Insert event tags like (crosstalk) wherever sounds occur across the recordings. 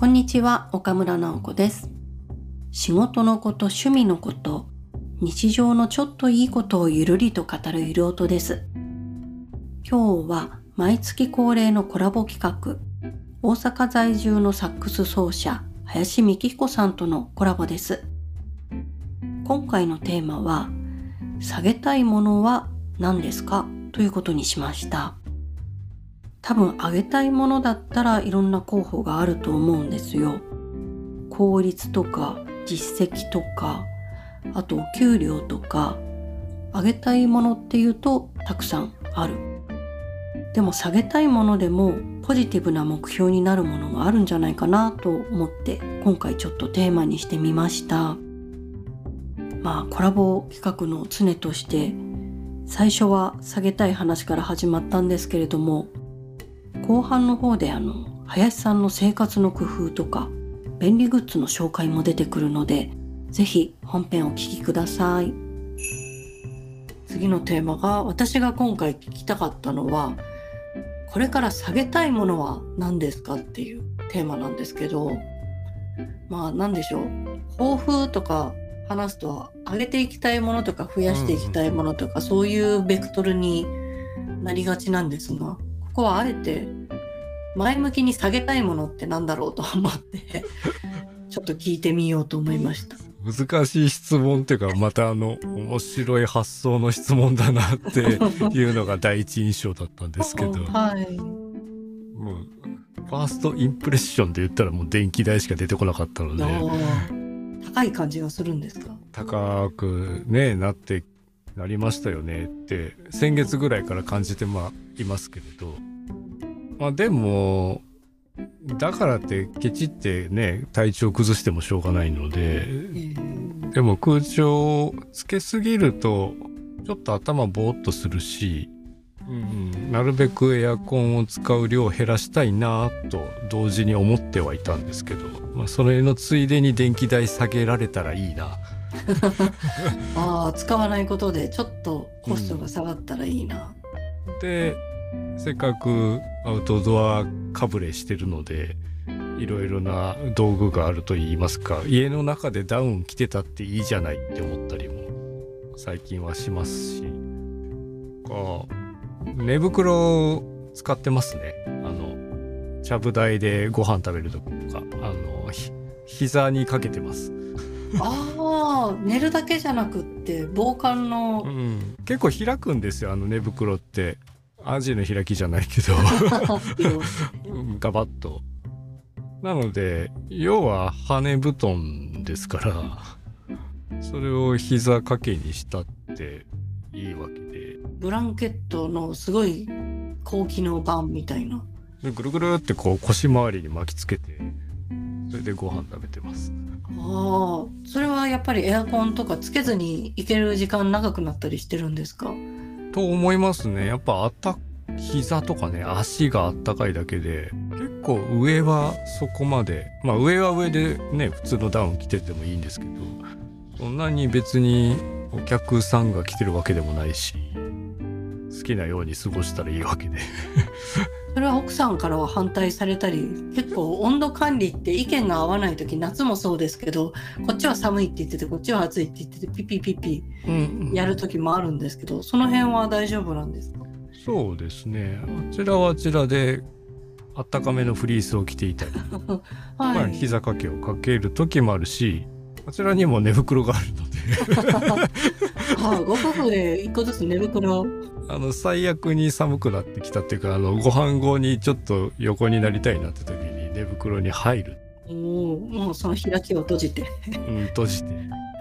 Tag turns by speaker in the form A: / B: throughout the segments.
A: こんにちは、岡村直子です。仕事のこと、趣味のこと、日常のちょっといいことをゆるりと語るゆる音です。今日は毎月恒例のコラボ企画、大阪在住のサックス奏者、林美希彦さんとのコラボです。今回のテーマは、下げたいものは何ですか？ということにしました。多分上げたいものだったらいろんな候補があると思うんですよ。効率とか実績とかあとお給料とか上げたいものっていうとたくさんある。でも下げたいものでもポジティブな目標になるものがあるんじゃないかなと思って今回ちょっとテーマにしてみました。まあコラボ企画の常として最初は下げたい話から始まったんですけれども後半の方であの林さんの生活の工夫とか便利グッズの紹介も出てくるのでぜひ本編お聞きください。次のテーマが私が今回聞きたかったのはこれから下げたいものは何ですかっていうテーマなんですけどまあ何でしょう。抱負とか話すと上げていきたいものとか増やしていきたいものとか、そういうベクトルになりがちなんですがここはあえて前向きに下げたいものってなんだろうと思ってちょっと聞いてみようと思いました。
B: 難しい質問っていうか、またあの、面白い発想の質問だなって (laughs) いうのが第一印象だったんですけど、もう、
A: はい。
B: ファーストインプレッションで言ったらもう電気代しか出てこなかったので、
A: 高い感じがするんですか？
B: 高くね、なって、なりましたよねって、先月ぐらいから感じてまあいますけれど、まあでも、だからってケチってね、体調崩してもしょうがないので、
A: えー
B: でも空調をつけすぎるとちょっと頭ぼーっとするし、うん、なるべくエアコンを使う量を減らしたいなと同時に思ってはいたんですけど、まあ、それのついでに電気代下げられたらいいな。(laughs)
A: ああ使わないことでちょっとコストが下がったらいいな。
B: でせっかくアウトドアかぶれしてるのでいろいろな道具があると言いますか家の中でダウン着てたっていいじゃないって思ったりも最近はしますし。こう寝袋を使ってますね。あのちゃぶ台でご飯食べる時とかあのひ膝にかけてます、(laughs)
A: ああ寝るだけじゃなくって防寒の。
B: うん、結構開くんですよあの寝袋ってアジの開きじゃないけどうんガバッと。なので、要は羽布団ですから、それを膝掛けにしたっていいわけで、
A: ブランケットのすごい高機能版みたいな。
B: でぐるぐるってこう腰回りに巻きつけて、それでご飯食べてます。
A: ああそれはやっぱりエアコンとかつけずに行ける時間長くなったりしてるんですか？
B: と思いますね。やっぱあった、膝とかね、足があったかいだけで、結構上はそこまで、まあ上は上でね、普通のダウン着ててもいいんですけど、そんなに別にお客さんが来てるわけでもないし、好きなように過ごしたらいいわけで。
A: それは奥さんからは反対されたり結構温度管理って意見が合わない時夏もそうですけどこっちは寒いって言っててこっちは暑いって言っててピピピピ
B: うん
A: やる時もあるんですけどその辺は大丈夫なんですか？
B: そうですね。あちらはあちらで、あったかめのフリースを着ていたり、(laughs) まあ
A: はい、
B: 膝掛けをかける時もあるし、あちらにも寝袋があるので、(laughs)
A: あご夫婦で一個ずつ寝袋
B: あの最悪に寒くなってきたっていうかあのご飯後にちょっと横になりたいなって時に寝袋に入る、
A: おーもうその開きを閉じて。
B: うん、閉じて。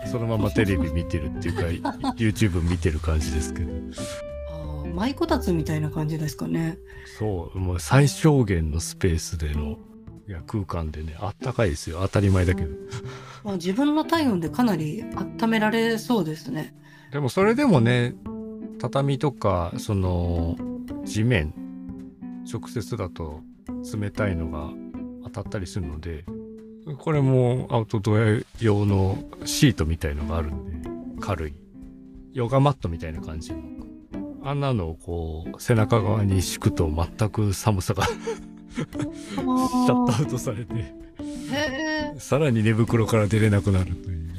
B: そのままテレビ見てるっていうか (laughs) YouTube 見てる感じですけど。
A: あー舞こたつみたいな感じですかね。
B: そうもう最小限のスペースでのいや空間でねあったかいですよ。当たり前だけど。
A: まあ、自分の体温でかなり温められそうですね。
B: でもそれでもね畳とかその地面直接だと冷たいのが当たったりするのでこれもアウトドア用のシートみたいのがあるんで軽い。ヨガマットみたいな感じの。あんなのをこう背中側に敷くと全く寒さが (laughs) シャットアウトされて。さらに寝袋から出れなくなるというね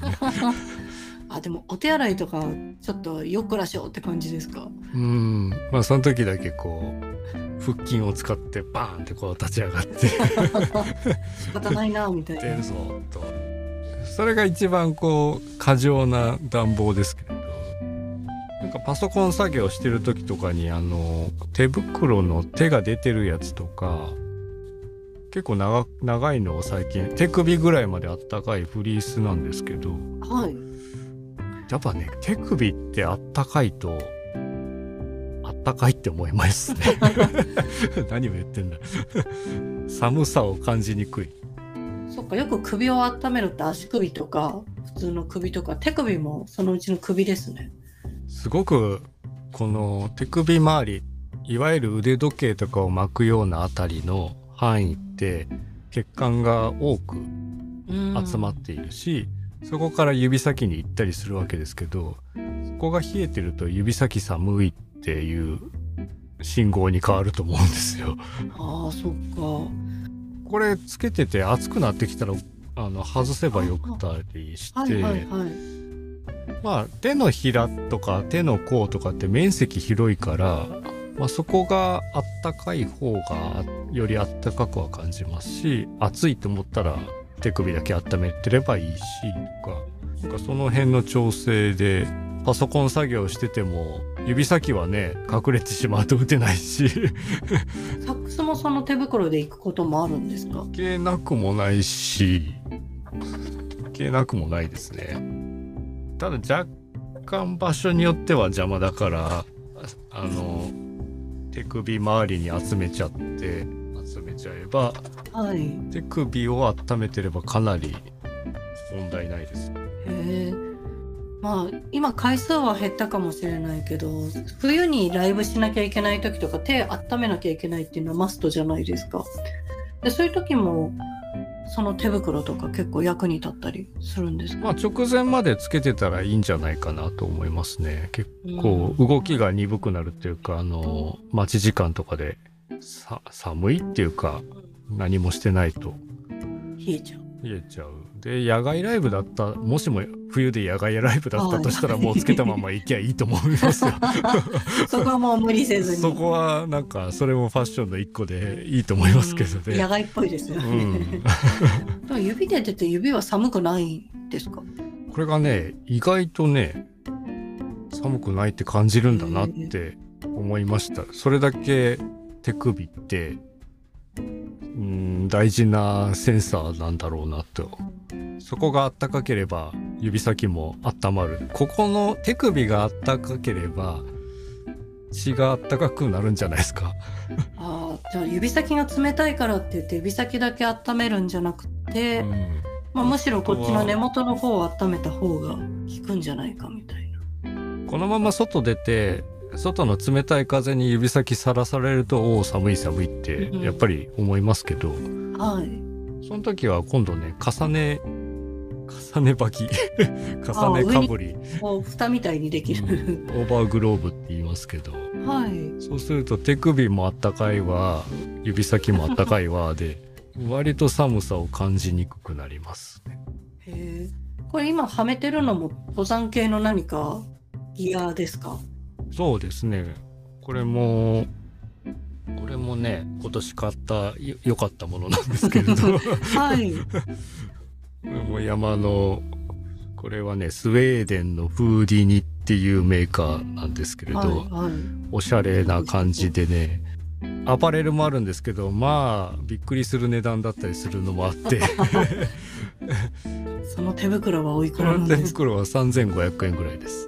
A: あでもお手洗いとかちょっとよっこらしょって感じですか？
B: うんまあその時だけこう腹筋を使ってバーンってこう立ち上がって
A: 仕方ないなみたいな。
B: 出るぞとそれが一番こう過剰な暖房ですけれどなんかパソコン作業してる時とかにあの手袋の手が出てるやつとか結構長長いのを最近手首ぐらいまであったかいフリースなんですけど
A: はい。
B: やっぱね手首ってあったかいとあったかいって思いますね。(laughs) 何を言ってんだ。(laughs) 寒さを感じにくい。
A: そっかよく首を温めるって足首とか普通の首とか手首もそのうちの首ですね。
B: すごくこの手首周りいわゆる腕時計とかを巻くようなあたりの範囲って血管が多く
A: うん。
B: 集まっているし、そこから指先に行ったりするわけですけどそこが冷えてると指先寒いっていう信号に変わると思うんですよ。
A: ああそっか。
B: これつけてて熱くなってきたらあの外せばよくたりして、
A: はいはいはい。
B: まあ手のひらとか手の甲とかって面積広いから、まあ、そこがあったかい方がよりあったかくは感じますし暑いと思ったら手首だけ温めてればいいしとかなんかその辺の調整でパソコン作業してても指先はね隠れてしまうと打てないし (laughs)
A: サックスもその手袋で行くこともあるんですか？
B: 関係なくもないし関係なくもないですねただ若干場所によっては邪魔だからあの手首周りに集めちゃって集めちゃえば
A: はい。
B: 手首を温めてればかなり問題ないです
A: へえ。まあ今回数は減ったかもしれないけど冬にライブしなきゃいけない時とか手温めなきゃいけないっていうのはマストじゃないですか。でそういう時もその手袋とか結構役に立ったりするんですか？
B: まあ直前までつけてたらいいんじゃないかなと思いますね結構
A: うん
B: 動きが鈍くなるっていうかあの待ち時間とかでさ寒いっていうか何もしてないと。
A: 冷えちゃう。
B: 冷えちゃう。で野外ライブだったもしも冬で野外ライブだったとしたら
A: はい
B: もうつけたまま行きゃいいと思いますよ。(laughs)
A: そこはもう無理せずに。
B: そこはなんかそれもファッションの一個でいいと思いますけどね。
A: うん野外っぽいですよ
B: う
A: ね。
B: ん。(laughs)
A: でも指で出て指は寒くないんですか？
B: これがね意外とね寒くないって感じるんだなって思いました。それだけ手首ってうん大事なセンサーなんだろうなと。そこがあったかければ指先も温まる。ここの手首があったかければ血があったかくなるんじゃないですか。(laughs)
A: ああじゃあ指先が冷たいからって言って指先だけ温めるんじゃなくて、
B: うん。
A: まあ、むしろこっちの根元の方を温めた方が効くんじゃないかみたいな。
B: このまま外出て外の冷たい風に指先さらされるとおお寒い寒いって
A: うん
B: やっぱり思いますけど、
A: はい。
B: その時は今度ね重ね重ね履き (laughs) 重ねかぶり
A: 蓋みたいにできる。
B: オーバーグローブって言いますけど
A: はい。
B: そうすると手首もあったかいわ指先もあったかいわで割と寒さを感じにくくなりますね。
A: へえ。これ今はめてるのも登山系の何かギアですか？
B: そうですねこれもこれもね今年買ったよ良かったものなんですけれど
A: はい。
B: 山のこれはねスウェーデンのフーディニっていうメーカーなんですけれど、
A: はい。はい。
B: おしゃれな感じでねアパレルもあるんですけどまあびっくりする値段だったりするのもあって (laughs)
A: その手袋はおいくらなんですか？
B: 袋は3500円ぐらいです。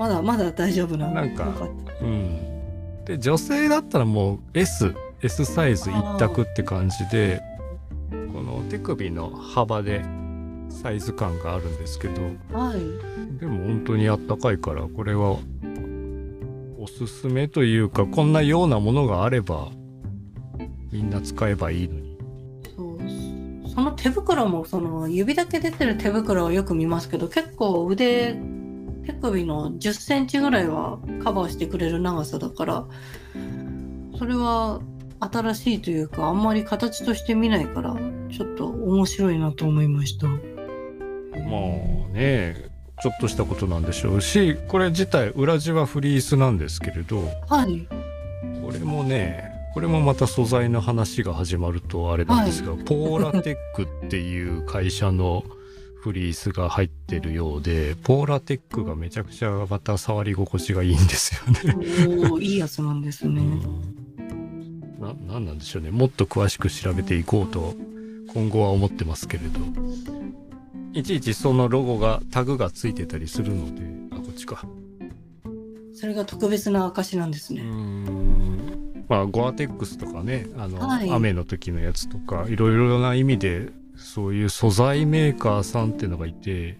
A: まだまだ大丈夫な
B: なんかうん、で女性だったらもう S S サイズ一択って感じでこの手首の幅でサイズ感があるんですけど
A: はい。
B: でも本当にあったかいからこれはおすすめというかこんなようなものがあればみんな使えばいいのに。
A: そうその手袋もその指だけ出てる手袋はよく見ますけど結構腕手首の1 0センチぐらいはカバーしてくれる長さだからそれは新しいというかあんまり形として見ないからちょっと面白いなと思いました。
B: まあねちょっとしたことなんでしょうしこれ自体裏地はフリースなんですけれど
A: はい。
B: これもねこれもまた素材の話が始まるとあれなんですが、ポーラテックっていう会社のフリースが入ってるようでポーラテックがめちゃくちゃまた触り心地がいいんですよね。
A: おお、いいやつなんですね。
B: ななんなんでしょうね。もっと詳しく調べていこうと今後は思ってますけれど。いちいちそのロゴがタグがついてたりするのであこっちか。
A: それが特別な証なんですね。
B: ん。まあゴアテックスとかねあの、
A: はい。
B: 雨の時のやつとかいろいろな意味でそういう素材メーカーさんっていうのがいて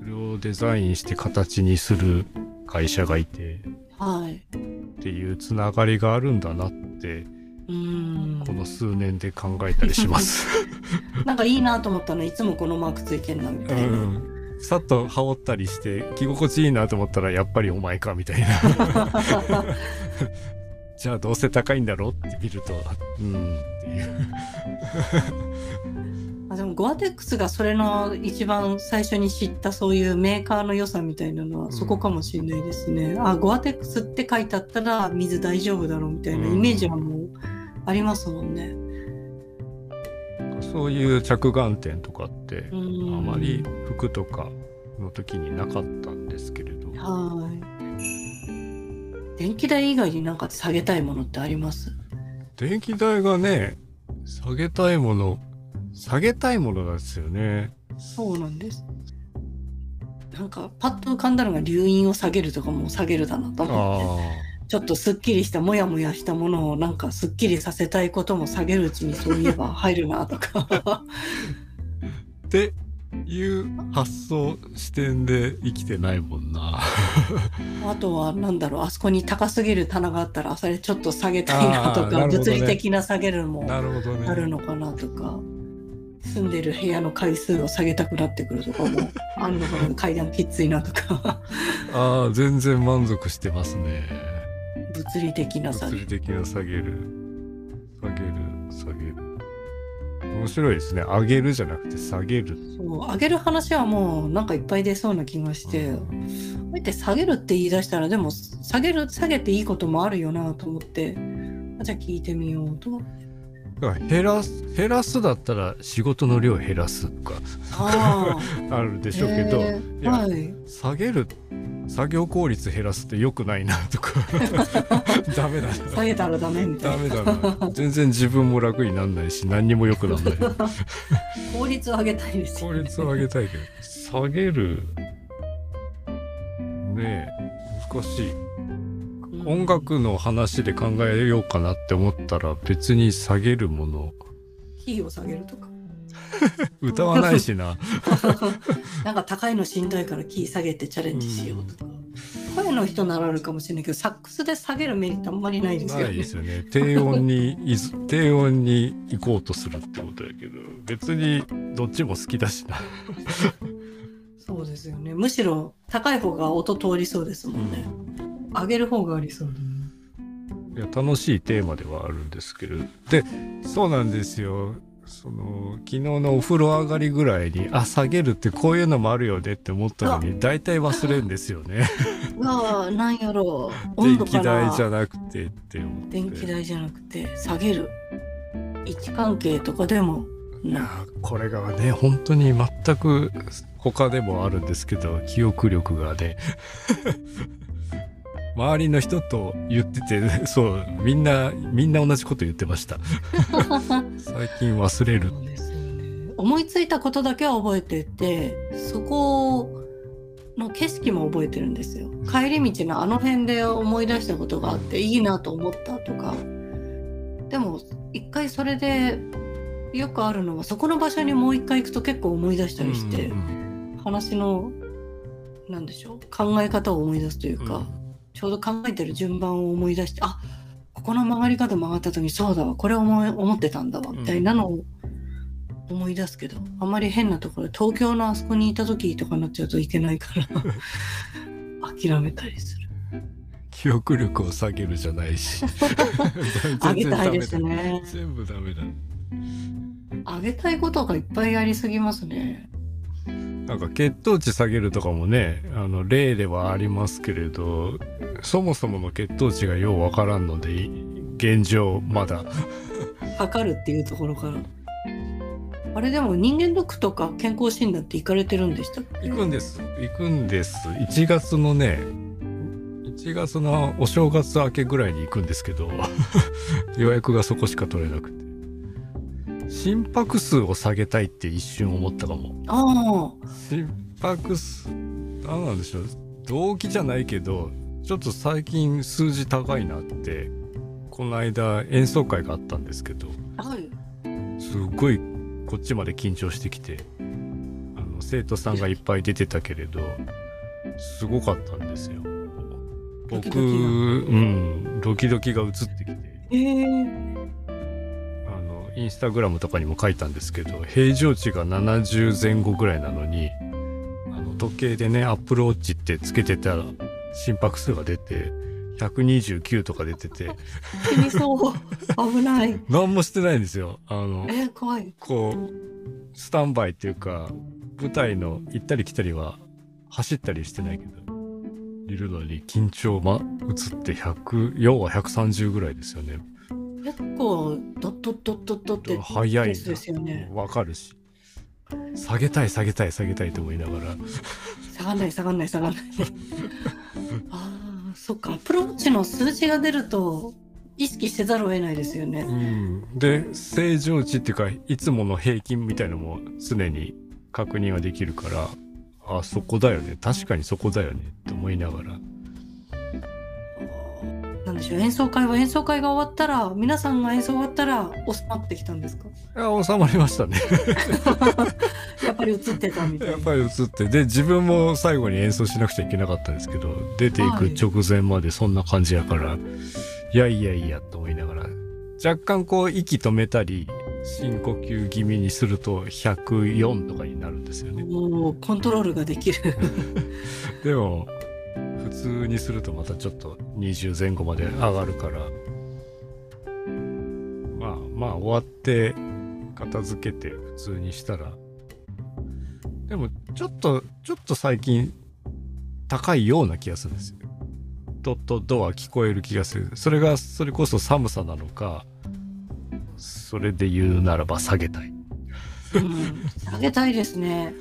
B: それをデザインして形にする会社がいて
A: はい。
B: っていうつながりがあるんだなって
A: うーん
B: こ。の数年で考えたりします。(laughs)
A: なんかいいなと思ったのいつもこのマークついてんなみ
B: う
A: たいな。
B: ん、さっと羽織ったりして着心地いいなと思ったらやっぱりお前かみたいな (laughs) じゃあどうせ高いんだろって見るとうんっていう
A: あでもゴアテックスがそれの一番最初に知ったそういうメーカーの良さみたいなのはそこかもしれないですね。あゴアテックスって書いてあったら水大丈夫だろうみたいなイメージはもうありますもんね。
B: そういう着眼点とかってあまり服とかの時になかったんですけれど
A: はい。電気代以外になんか下げたいものってあります？
B: 電気代がね下げたいもの下げたいものなんですよね。
A: そうなんです。なんかパッと浮かんだのが留飲を下げるとかも下げるだなと思って。
B: あ
A: ちょっとすっきりしたモヤモヤしたものをなんかすっきりさせたいことも下げるうちにそういえば入るなとか。
B: あっていう発想視点で生きてないもんな。
A: あとはなんだろうあそこに高すぎる棚があったらそれちょっと下げたいなとか、
B: ね。
A: 物理的な下げるのもあるのかなとか住んでる部屋の回数を下げたくなってくるとかも (laughs) あんのかな階段きついなとか。
B: ああ全然満足してますね。
A: 物理的な下げ。
B: 物理的な下げる。下げる下げる。面白いですね。上げるじゃなくて下げる。
A: そう上げる話はもうなんかいっぱい出そうな気がして、こうやって下げるって言い出したらでも下げる下げていいこともあるよなと思って。あじゃあ聞いてみようと思って
B: だから減らす減らすだったら仕事の量減らすとか
A: あ (laughs)
B: あるで
A: あ
B: しょうけど、
A: へー。
B: いや
A: はい。
B: 下げる作業効率減らすって良くないなとか。(laughs) ダメだな。
A: 下げたらダメみた
B: ダメ
A: いな
B: だな。全然自分も楽になんないし何にも良くなんない。(laughs)
A: 効率を上げたいですよ、ね、
B: 効率を上げたいけど。下げる。ねえ難しい。
A: うん
B: 音楽の話で考えようかなって思ったら別に下げるもの。
A: キーを下げるとか。
B: 歌わないしな。(laughs)
A: なんか高いのしんどいからキー下げてチャレンジしようとか、声の人ならあるかもしれないけどサックスで下げるメリットあんまりないですよね。
B: ないですよね。低音に (laughs) 低音に行こうとするってことやけど別にどっちも好きだしな、
A: そうですよね。むしろ高い方が音通りそうですもんね、上げる方がありそうだね
B: いや楽しいテーマではあるんですけど。でそうなんですよ。その昨日のお風呂上がりぐらいにあ下げるってこういうのもあるよねって思ったのに大体忘れるんですよね。
A: う (laughs) わあなんやろう。(laughs)
B: 電気代
A: な
B: じゃなくてって思って。
A: 電気代じゃなくて下げる。位置関係とかでも。
B: いやこれがね本当に全く他でもあるんですけど記憶力がね (laughs) 周りの人と言ってて (laughs) そうみんなみんな同じこと言ってました。(laughs) 最近忘れる。
A: 思いついたことだけは覚えててそこの景色も覚えてるんですよ。帰り道のあの辺で思い出したことがあっていいなと思ったとか。でも一回それでよくあるのはそこの場所にもう一回行くと結構思い出したりして、
B: うん。
A: 話のなんでしょう考え方を思い出すというか、ちょうど考えてる順番を思い出してあここの曲がり角曲がった時にそうだわこれ思い思ってたんだわみたいなのを思い出すけど、あんまり変なところ東京のあそこにいた時とかになっちゃうといけないから (laughs) 諦めたりする。
B: 記憶力を下げるじゃないし (laughs)
A: あげたいですね。
B: 全部ダメだ
A: あげたいことがいっぱいありすぎますね。
B: なんか血糖値下げるとかもね、あの、例ではありますけれど、そもそもの血糖値がようわからんので、現状まだ。
A: 測るっていうところから。あれでも人間ドックとか健康診断って行かれてるんでしたっけ？
B: 行くんです。行くんです。1月のね、1月のお正月明けぐらいに行くんですけど、予約がそこしか取れなくて。心拍数を下げたいって一瞬思ったかも。
A: あ
B: 心拍数、何なんでしょう。動機じゃないけど、ちょっと最近数字高いなって、この間演奏会があったんですけど、
A: あ、はい。
B: すごいこっちまで緊張してきて、あの、生徒さんがいっぱい出てたけれど、すごかったんですよ。僕、
A: ドキドキが
B: うん、ドキドキが移ってきて、
A: ええ
B: あの、インスタグラムとかにも書いたんですけど、平常値が70前後ぐらいなのに、あの、時計でね、アップルウォッチってつけてたら、心拍数が出て、129とか出てて、
A: 死にそう。危ない。(laughs)
B: 何もしてないんですよ。あの、
A: えー、怖い。
B: こう、スタンバイっていうか、舞台の行ったり来たりは走ったりしてないけど、いるのに緊張ま、移って100、要は130ぐらいですよね。
A: 結構、ドッドッドッドッドって
B: 早い
A: ですよね。
B: わかるし。下げたい下げたい下げたいと思いながら。
A: 下がんない下がんない下がんない。(laughs) ああ、そっか。アプローチの数字が出ると、意識せざるを得ないですよね。
B: うん。で、正常値っていうか、いつもの平均みたいのも常に確認はできるから、あ、そこだよね。確かにそこだよね。って思いながら。
A: なんでしょう演奏会は演奏会が終わったら皆さんが演奏終わったら収まってきたんですか？
B: いや、収まりましたね。(laughs)
A: やっぱり映ってたみたいな
B: やっぱり映って。で、自分も最後に演奏しなくちゃいけなかったんですけど、出ていく直前までそんな感じやから、い、やいやいやと思いながら、若干こう息止めたり、深呼吸気味にすると104とかになるんですよね。
A: もうコントロールができる
B: でも、普通にするとまたちょっと20前後まで上がるから、まあまあ終わって片付けて普通にしたら、でもちょっと、ちょっと最近高いような気がするんですよ。ドットドア聞こえる気がする。それが、それこそ寒さなのか、それで言うならば下げたい。
A: うん下げたいですね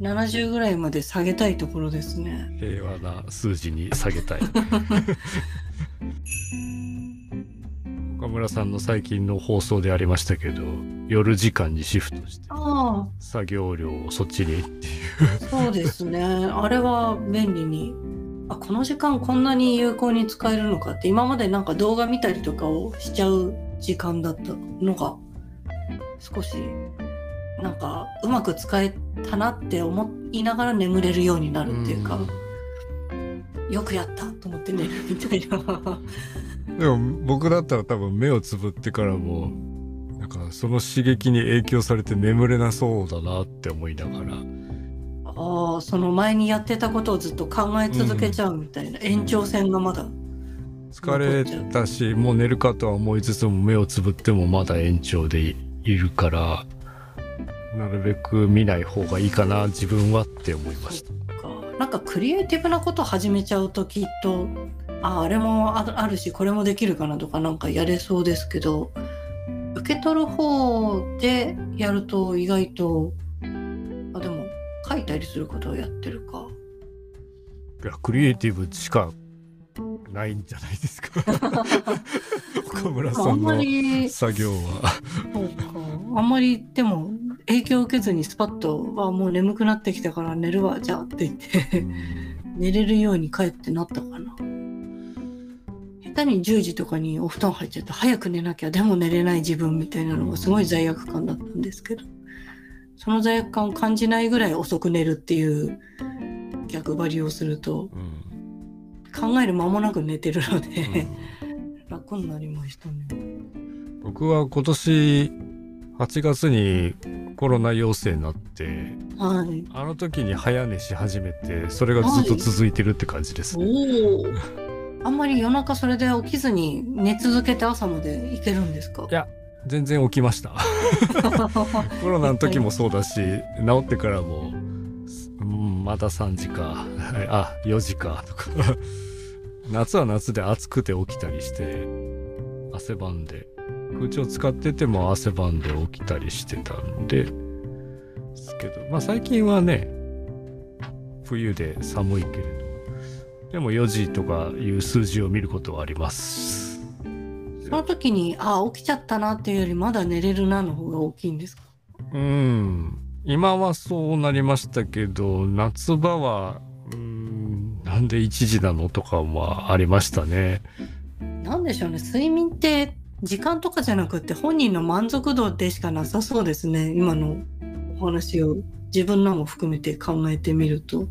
A: 70ぐらいまで下げたいところですね。
B: 平和な数字に下げたい。(laughs) 岡村さんの最近の放送でありましたけど夜時間にシフトして
A: あ
B: 作業量をそっちにっていう。
A: あそうですね。あれは便利に。あこの時間こんなに有効に使えるのかって今までなんか動画見たりとかをしちゃう時間だったのが少しなんかうまく使えたなって思いながら眠れるようになるっていうか、よくやったと思って寝るみたいな。
B: でも僕だったら多分目をつぶってからもなんかその刺激に影響されて眠れなそうだなって思いながら。
A: ああその前にやってたことをずっと考え続けちゃうみたいな、延長線がまだ。
B: 疲れたしもう寝るかとは思いつつも目をつぶってもまだ延長でいるからなるべく見ない方がいいかな自分はって思いました。
A: かなんかクリエイティブなこと始めちゃうときっとああれもああるしこれもできるかなとかなんかやれそうですけど受け取る方でやると意外とあでも書いたりすることをやってるか
B: いやクリエイティブしかないんじゃないですか (laughs) 岡村さ
A: あん
B: の
A: り
B: 作業は。
A: そうかあんまりでも影響を受けずにスパッと「あもう眠くなってきたから寝るわじゃあ」って言って寝れるように帰ってなったかな。下手に10時とかにお布団入っちゃって早く寝なきゃでも寝れない自分みたいなのがすごい罪悪感だったんですけどその罪悪感を感じないぐらい遅く寝るっていう逆張りをすると
B: うん。
A: 考える間もなく寝てるの
B: う
A: で
B: ん
A: 楽になりましたね。
B: 僕は今年8月にコロナ陽性になって
A: はい。
B: あの時に早寝し始めてそれがずっと続いてるって感じです、
A: おお。あんまり夜中それで起きずに寝続けて朝までいけるんですか？
B: いや全然起きました。(laughs) コロナの時もそうだし治ってからも、うん、また3時かあ4時かとか。夏は夏で暑くて起きたりして汗ばんで空調使ってても汗ばんで起きたりしてたんでですけどまあ最近はね冬で寒いけれどでも4時とかいう数字を見ることはあります。
A: その時にあ起きちゃったなっていうよりまだ寝れるなの方が大きいんですか？
B: うん。今はそうなりましたけど夏場はうんなんで1時なのとかはありましたね。
A: なんでしょうね。睡眠って時間とかじゃなくて本人の満足度でしかなさそうですね。今のお話を自分のも含めて考えてみると。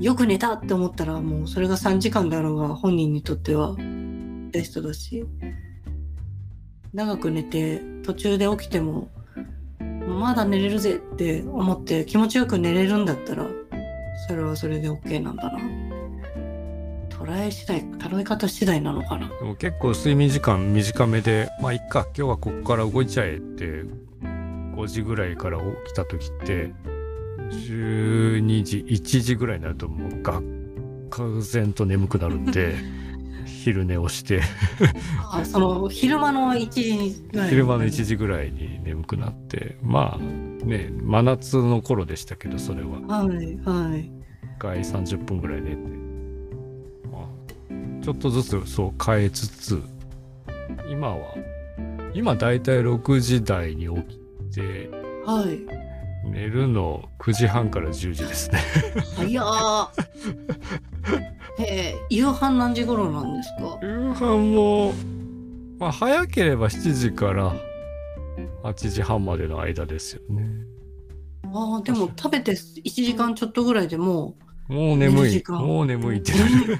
A: よく寝たって思ったらもうそれが3時間だろうが本人にとってはベストだし。長く寝て途中で起きてもまだ寝れるぜって思って気持ちよく寝れるんだったらそれはそれで OK なんだな。捉え次第捉え方次第なのかな。
B: でも結構睡眠時間短めでまあいっか今日はここから動いちゃえって5時ぐらいから起きた時って12時1時ぐらいになるともうがっか然と眠くなるんで (laughs) 昼寝をして。
A: あその昼間の1時ぐらい。
B: 昼間の1時ぐらいに眠くなってまあね真夏の頃でしたけどそれは。
A: はいはい。
B: 1回30分ぐらい寝て、まあ、ちょっとずつそう変えつつ今は今だいたい6時台に起きて
A: はい。
B: 寝るの9時半から10時ですね。
A: 早ー (laughs) え夕飯何時頃なんですか？
B: 夕飯もまあ早ければ7時から8時半までの間ですよね。
A: ああでも食べて1時間ちょっとぐらいでも
B: うもう眠い。もう眠いってなる。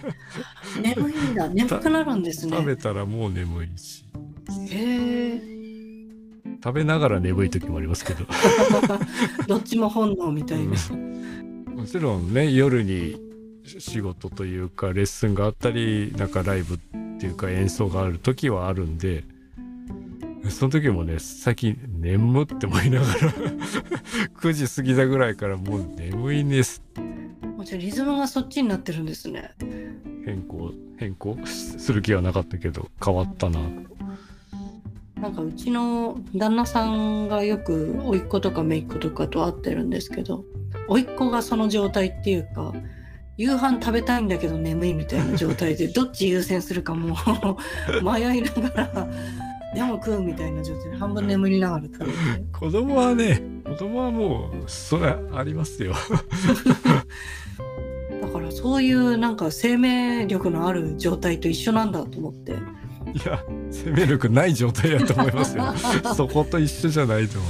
A: 眠いんだ。眠くなるんですね。
B: 食べたらもう眠いし。
A: へえ。
B: 食べながら眠い時もありますけど。(laughs)
A: どっちも本能みたいな、
B: もちろんね夜に仕事というかレッスンがあったりなんかライブっていうか演奏がある時はあるんでその時もね最近眠って思いながら (laughs) 9時過ぎたぐらいからもう眠いんです
A: もちろんリズムがそっちになってるんですね。
B: 変更変更？する気はなかったけど変わったな。
A: なんかうちの旦那さんがよく甥っ子とか姪っ子とかと会ってるんですけど甥っ子がその状態っていうか夕飯食べたいんだけど眠いみたいな状態で (laughs) どっち優先するかもう (laughs) 迷いながらでも食うみたいな状態で半分眠りながら食べて。
B: 子供はね子供はもうそれありますよ (laughs)
A: そういうなんか生命力のある状態と一緒なんだと思って。
B: いや生命力ない状態だと思いますよ。(laughs) そこと一緒じゃないと思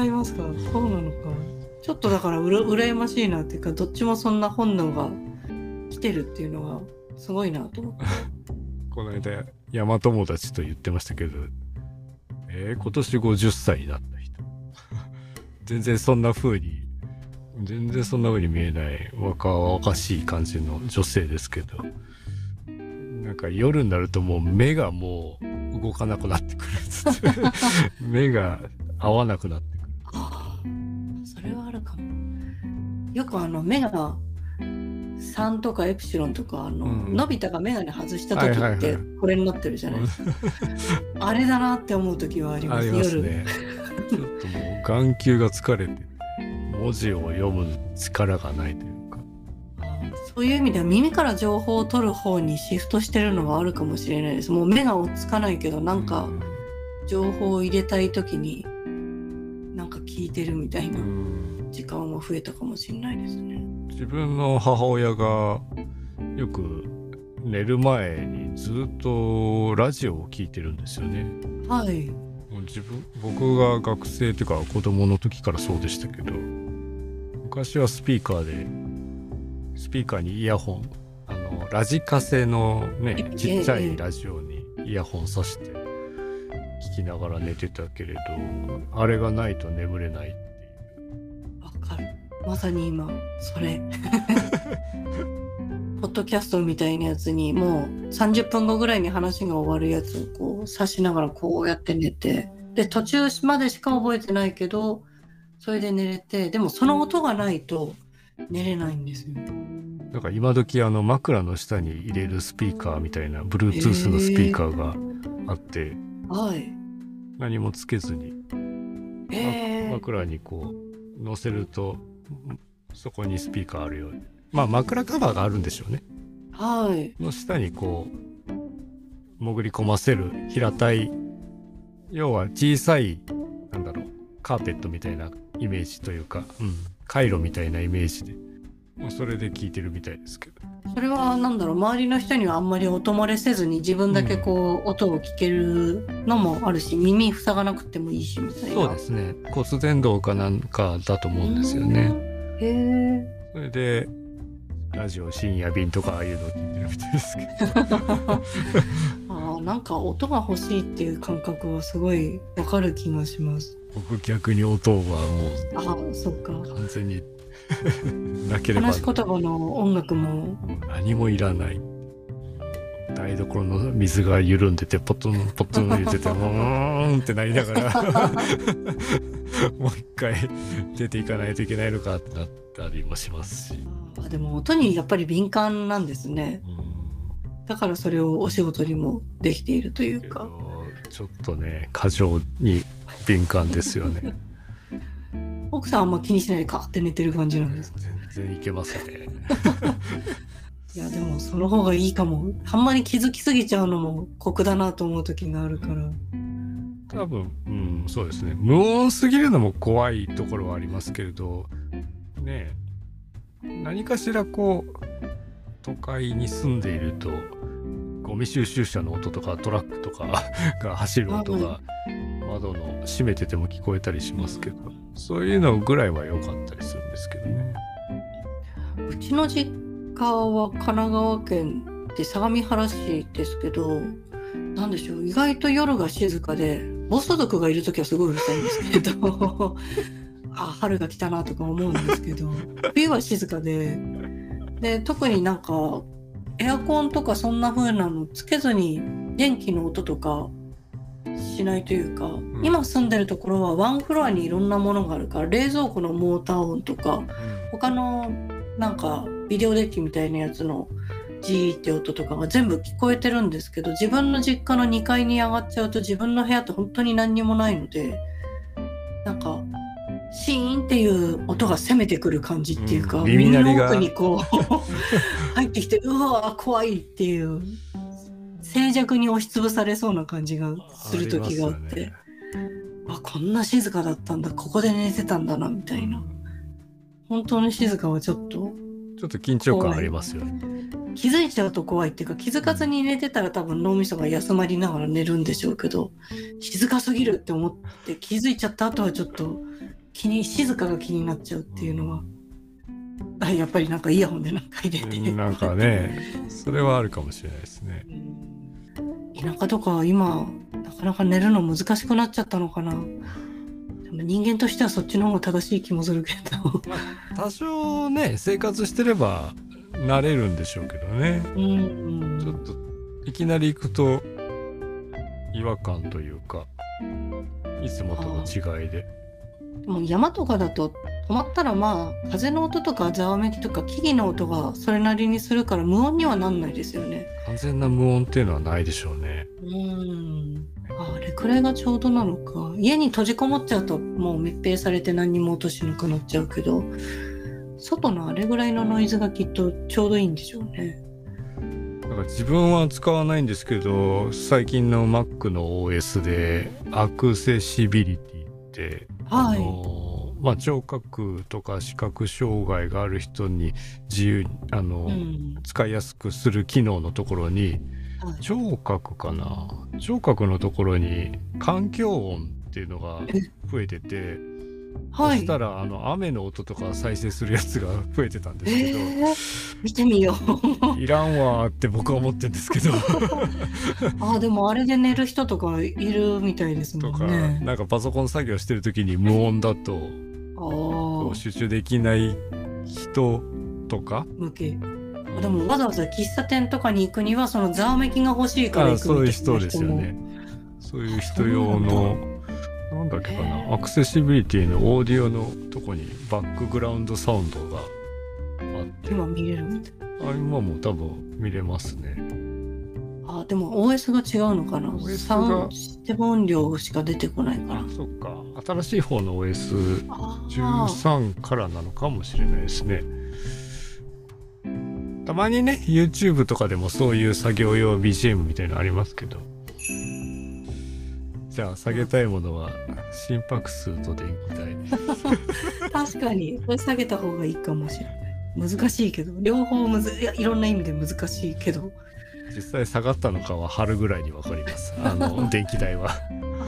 A: う。違いますか？そうなのか。ちょっとだからうら羨ましいなっていうかどっちもそんな本能が来てるっていうのがすごいなと思って。(laughs)
B: この間山友達と言ってましたけどえー、今年50歳になった人。全然そんな風に全然そんな風に見えない若々しい感じの女性ですけどなんか夜になるともう目がもう動かなくなってくる (laughs) 目が合わなくなってくる。
A: それはあるかも。よくあの目が3とかエプシロンとかあの、うん、のび太が眼鏡外した時ってこれになってるじゃない？ですか。あれだなって思う時はあります。
B: ありますね。ちょっともう眼球が疲れて文字を読む力がないという
A: そういう意味では耳から情報を取る方にシフトしてるのはあるかもしれないです。もう目が追っつかないけどなんか情報を入れたい時になんか聞いてるみたいな時間は増えたかもしれないですね。
B: 自分の母親がよく寝る前にずっとラジオを聞いてるんですよね。
A: はい。
B: 自分僕が学生っていうか子供の時からそうでしたけど昔はスピーカーでスピーカーにイヤホンあのラジカセのねちっちゃいラジオにイヤホンさして聞きながら寝てたけれどあれがないと眠れないっていう。
A: わかる。まさに今それ。(laughs) ポッドキャストみたいなやつにもう30分後ぐらいに話が終わるやつをこ刺しながらこうやって寝て。で途中までしか覚えてないけどそれで寝れてでもその音がないと寝れないんですよ。
B: だから今時あの枕の下に入れるスピーカーみたいな Bluetooth のスピーカーがあって、
A: はい。
B: 何もつけずに
A: えー、
B: 枕にこう乗せるとそこにスピーカーあるようにまあ枕カバーがあるんでしょうね
A: はい。
B: の下にこう潜り込ませる平たい要は小さいなんだろうカーペットみたいなイメージというか、うん、回路みたいなイメージで、まあ、それで聞いてるみたいですけど
A: それはなんだろう周りの人にはあんまり音漏れせずに自分だけこう、音を聞けるのもあるし耳塞がなくてもいいしみたいな。
B: そうですね骨伝導かなんかだと思うんですよね。
A: うん。へえ。
B: それでラジオ深夜便とかああいうのを聞いてるみたいですけど (laughs)
A: ああなんか音が欲しいっていう感覚はすごいわかる気がします。
B: 僕逆に音はも
A: ああそっか。
B: う完全に (laughs) なければ
A: 話し言葉の音楽も
B: 何もいらない台所の水が緩んでてポトンポトン言ってても (laughs) うーんってなりながら (laughs) もう一回出ていかないといけないのかってなったりもしますし、
A: あでも音にやっぱり敏感なんですね。
B: うん
A: だからそれをお仕事にもできているというか。
B: ちょっとね過剰に敏感ですよね。
A: 奥さんあんま気にしないでカーって寝てる感じなんですか？
B: 全然いけますね。(laughs)
A: いやでもその方がいいかも。あんまり気づきすぎちゃうのも酷だなと思う時があるから。
B: 多分、うん、そうですね。無音すぎるのも怖いところはありますけれどねえ。何かしらこう都会に住んでいるとゴミ収集車の音とかトラックとかが走る音が窓の閉めてても聞こえたりしますけどそういうのぐらいは良かったりするんですけどね。
A: うちの実家は神奈川県で相模原市ですけど、なんでしょう、意外と夜が静かで、暴走族がいる時はすごいうるさいんですけど、(laughs) あ、春が来たなとか思うんですけど、冬は静かで、で、特になんか、エアコンとかそんな風なのつけずに電気の音とかしないというか、
B: ん。
A: 今住んでるところはワンフロアにいろんなものがあるから冷蔵庫のモーター音とか他のなんかビデオデッキみたいなやつのジーって音とかが全部聞こえてるんですけど自分の実家の2階に上がっちゃうと自分の部屋って本当に何にもないのでなんかシーンっていう音が攻めてくる感じっていうか、
B: うん。耳
A: の奥にこう (laughs) 入ってきてうわー怖いっていう静寂に押しつぶされそうな感じがする時があって。
B: りますよね。
A: あこんな静かだったんだ。ここで寝てたんだなみたいな。本当に静かはちょっと。
B: ちょっと緊張感ありますよね。
A: 気づいちゃうと怖いっていうか気づかずに寝てたら多分脳みそが休まりながら寝るんでしょうけど静かすぎるって思って気づいちゃった後はちょっと気に静かが気になっちゃうっていうのは、あやっぱりなんかイヤホンでなんか入れて、
B: なんかね。それはあるかもしれないですね。
A: うん田舎とかは今なかなか寝るの難しくなっちゃったのかな。人間としてはそっちの方が正しい気もするけど。
B: 多少ね生活してれば慣れるんでしょうけどね。
A: うん
B: ちょっといきなり行くと違和感というかいつもとの違いで。
A: もう山とかだと止まったらまあ風の音とかざわめきとか木々の音がそれなりにするから無音にはなんないですよね。
B: 完全な無音っていうのはないでしょうね
A: うんああれくらいがちょうどなのか家に閉じこもっちゃうともう密閉されて何にも音しなくなっちゃうけど外のあれぐらいのノイズがきっとちょうどいいんでしょうね。
B: だから自分は使わないんですけど最近の Mac の OS でアクセシビリティってあ
A: はい。
B: のまあ、聴覚とか視覚障害がある人に自由にあの、
A: うん。
B: 使いやすくする機能のところに
A: はい。
B: 聴覚かな。聴覚のところに環境音っていうのが増えてて、
A: はい。
B: そしたらあの雨の音とか再生するやつが (laughs) 増えてたんですけど、
A: えー、見てみよう。(laughs)
B: いらんわーって僕は思ってるんですけど。(laughs)
A: あでもあれで寝る人とかいるみたいです
B: とか、
A: もんね。
B: なんかパソコン作業してる時に無音だと
A: あ
B: こ
A: あ
B: う集中できない人とか？
A: 向け。あでもわざわざ喫茶店とかに行くにはそのざわめきが欲しいから行く
B: あそういう人ですよね。そういう人用のなんだっけかな？アクセシビリティのオーディオのとこにバックグラウンドサウンドがあって。
A: 今見れるみたい。
B: あ今も多分見れますね
A: あでも OS が違うのかな。
B: OS が。
A: システム音量しか出てこないから。
B: あそっか。新しい方の OS13
A: あー。
B: からなのかもしれないですね。たまにね YouTube とかでもそういう作業用 BGM みたいなのありますけど。じゃあ下げたいものは心拍数と電気代。
A: 確かに。これ下げた方がいいかもしれない。難しいけど。両方むずいろんな意味で難しいけど
B: 実際下がったのかは春ぐらいに分かります。(laughs) あの電気代は。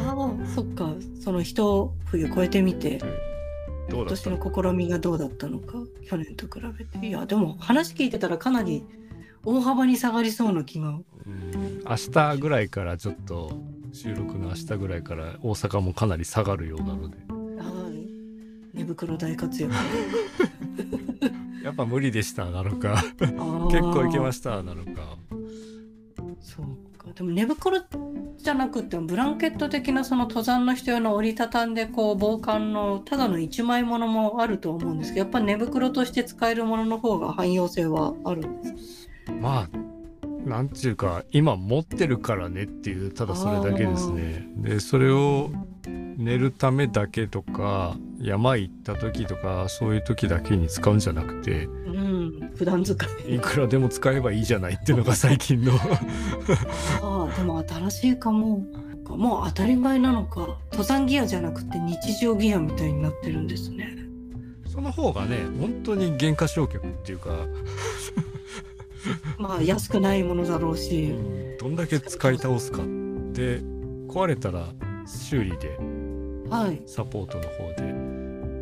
A: ああそっか。その一冬超えてみて今
B: どうだった
A: 年の試みがどうだったのか去年と比べて。いやでも話聞いてたらかなり大幅に下がりそうな気が。
B: うん。明日ぐらいからちょっと収録の明日ぐらいから大阪もかなり下がるようなので。
A: はい。寝袋大活躍。(laughs)
B: やっぱ無理でしたなのか。(laughs)
A: 結
B: 結構いけましたなのか
A: でも寝袋じゃなくてもブランケット的なその登山の人用の折りたたんでこう防寒のただの一枚ものもあると思うんですけどやっぱ寝袋として使えるものの方が汎用性はあるんです
B: まあなんていうか今持ってるからねっていうただそれだけですね。でそれを寝るためだけとか山行った時とかそういう時だけに使うんじゃなくて
A: うん普段使い。
B: いくらでも使えばいいじゃないっていうのが最近の。
A: ああでも新しいかも。もう当たり前なのか。登山ギアじゃなくて日常ギアみたいになってるんですね。
B: その方がね本当に減価償却っていうか。(laughs)
A: まあ安くないものだろうし。
B: どんだけ使い倒すかで壊れたら修理で。
A: はい。
B: サポートの方で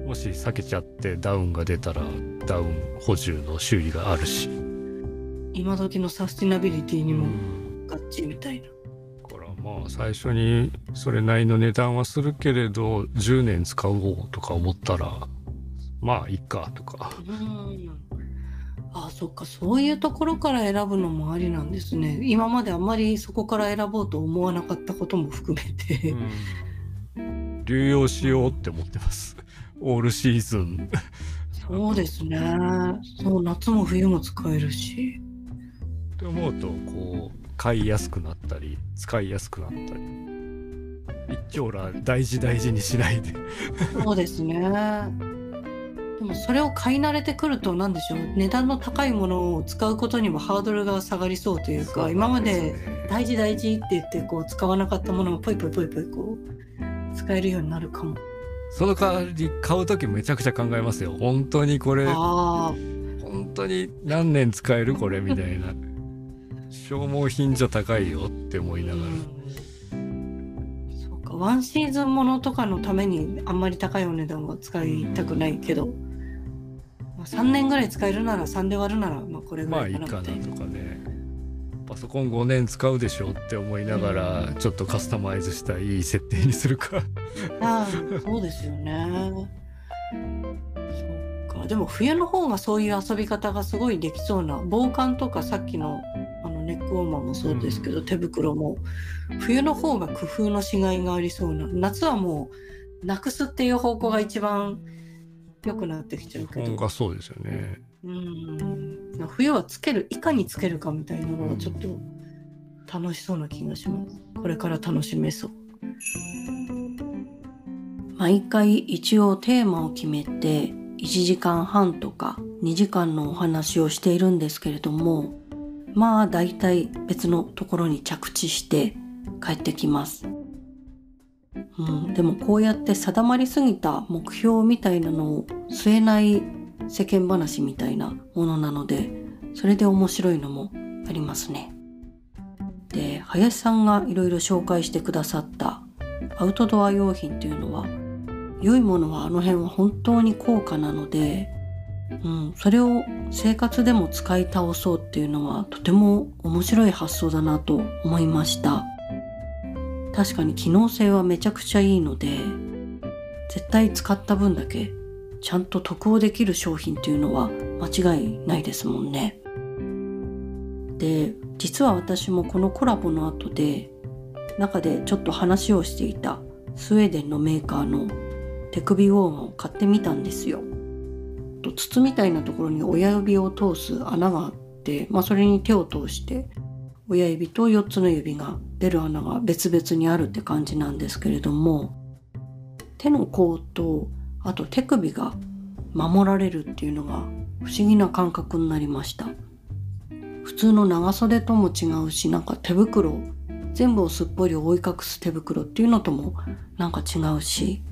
B: もし避けちゃってダウンが出たらダウン補充の修理があるし、
A: 今時のサスティナビリティにもガッチリみたいな。
B: だからまあ最初にそれなりの値段はするけれど10年使おうとか思ったらまあいいかとか。
A: うん。あそっか。そういうところから選ぶのもありなんですね。今まであんまりそこから選ぼうと思わなかったことも含めて、
B: うん。流用しようって思ってますオールシーズン。
A: そうですね。そう夏も冬も使えるし。
B: って思うとこう買いやすくなったり使いやすくなったり。一丁羅大事大事にしないで。
A: そうですね。でもそれを買い慣れてくると何でしょう。値段の高いものを使うことにもハードルが下がりそうというか今まで大事大事って言ってこう使わなかったものがポイポイポイポイこう使えるようになるかも
B: その代わり買う時めちゃくちゃ考えますよ。本当にこれ本当に何年使えるこれみたいな。(laughs) 消耗品じゃ高いよって思いながら。
A: うん。そうか。ワンシーズンものとかのためにあんまり高いお値段は使いたくないけど、まあ、3年ぐらい使えるなら3で割るならまあこれぐらい
B: まあいいかな。とかねパソコン5年使うでしょって思いながらちょっとカスタマイズしたいい設定にするか。
A: ああそうですよね。そうか。でも冬の方がそういう遊び方がすごいできそうな防寒とかさっきのあのネックウォーマーもそうですけど、
B: うん。
A: 手袋も冬の方が工夫のしがいがありそうな夏はもうなくすっていう方向が一番良くなってきちゃうけど。
B: そうですよね
A: うん。冬はつけるいかにつけるかみたいなのがちょっと楽しそうな気がします。これから楽しめそう。毎回一応テーマを決めて1時間半とか2時間のお話をしているんですけれどもまあ大体別のところに着地して帰ってきます、うん、でもこうやって定まりすぎた目標みたいなのを据えない世間話みたいなものなのでそれで面白いのもありますね。で林さんがいろいろ紹介してくださったアウトドア用品っていうのは良いものはあの辺は本当に高価なので、うん、それを生活でも使い倒そうっていうのはとても面白い発想だなと思いました。確かに機能性はめちゃくちゃいいので絶対使った分だけちゃんと得をできる商品っていうのは間違いないですもんねで実は私もこのコラボの後で中でちょっと話をしていたスウェーデンのメーカーの手首ウォーマーを買ってみたんですよ。と筒みたいなところに親指を通す穴があって、まあ、それに手を通して親指と4つの指が出る穴が別々にあるって感じなんですけれども手の甲とあと手首が守られるっていうのが不思議な感覚になりました。普通の長袖とも違うしなんか手袋全部をすっぽり覆い隠す手袋っていうのともなんか違うし。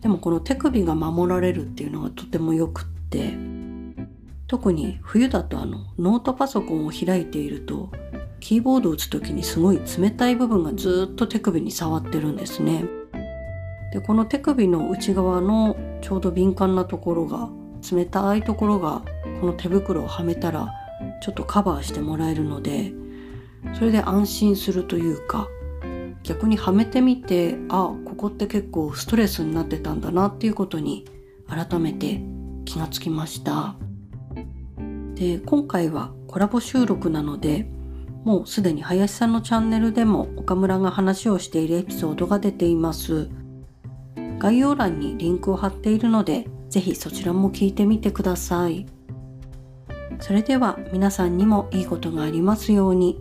A: でもこの手首が守られるっていうのがとてもよくって。特に冬だとあのノートパソコンを開いているとキーボードを打つ時にすごい冷たい部分がずっと手首に触ってるんですね。でこの手首の内側のちょうど敏感なところが冷たいところがこの手袋をはめたらちょっとカバーしてもらえるのでそれで安心するというか逆にはめてみてあここって結構ストレスになってたんだなっていうことに改めて気がつきました。で今回はコラボ収録なのでもうすでに林さんのチャンネルでも岡村が話をしているエピソードが出ています。概要欄にリンクを貼っているのでぜひそちらも聞いてみてくださいそれでは皆さんにもいいことがありますように。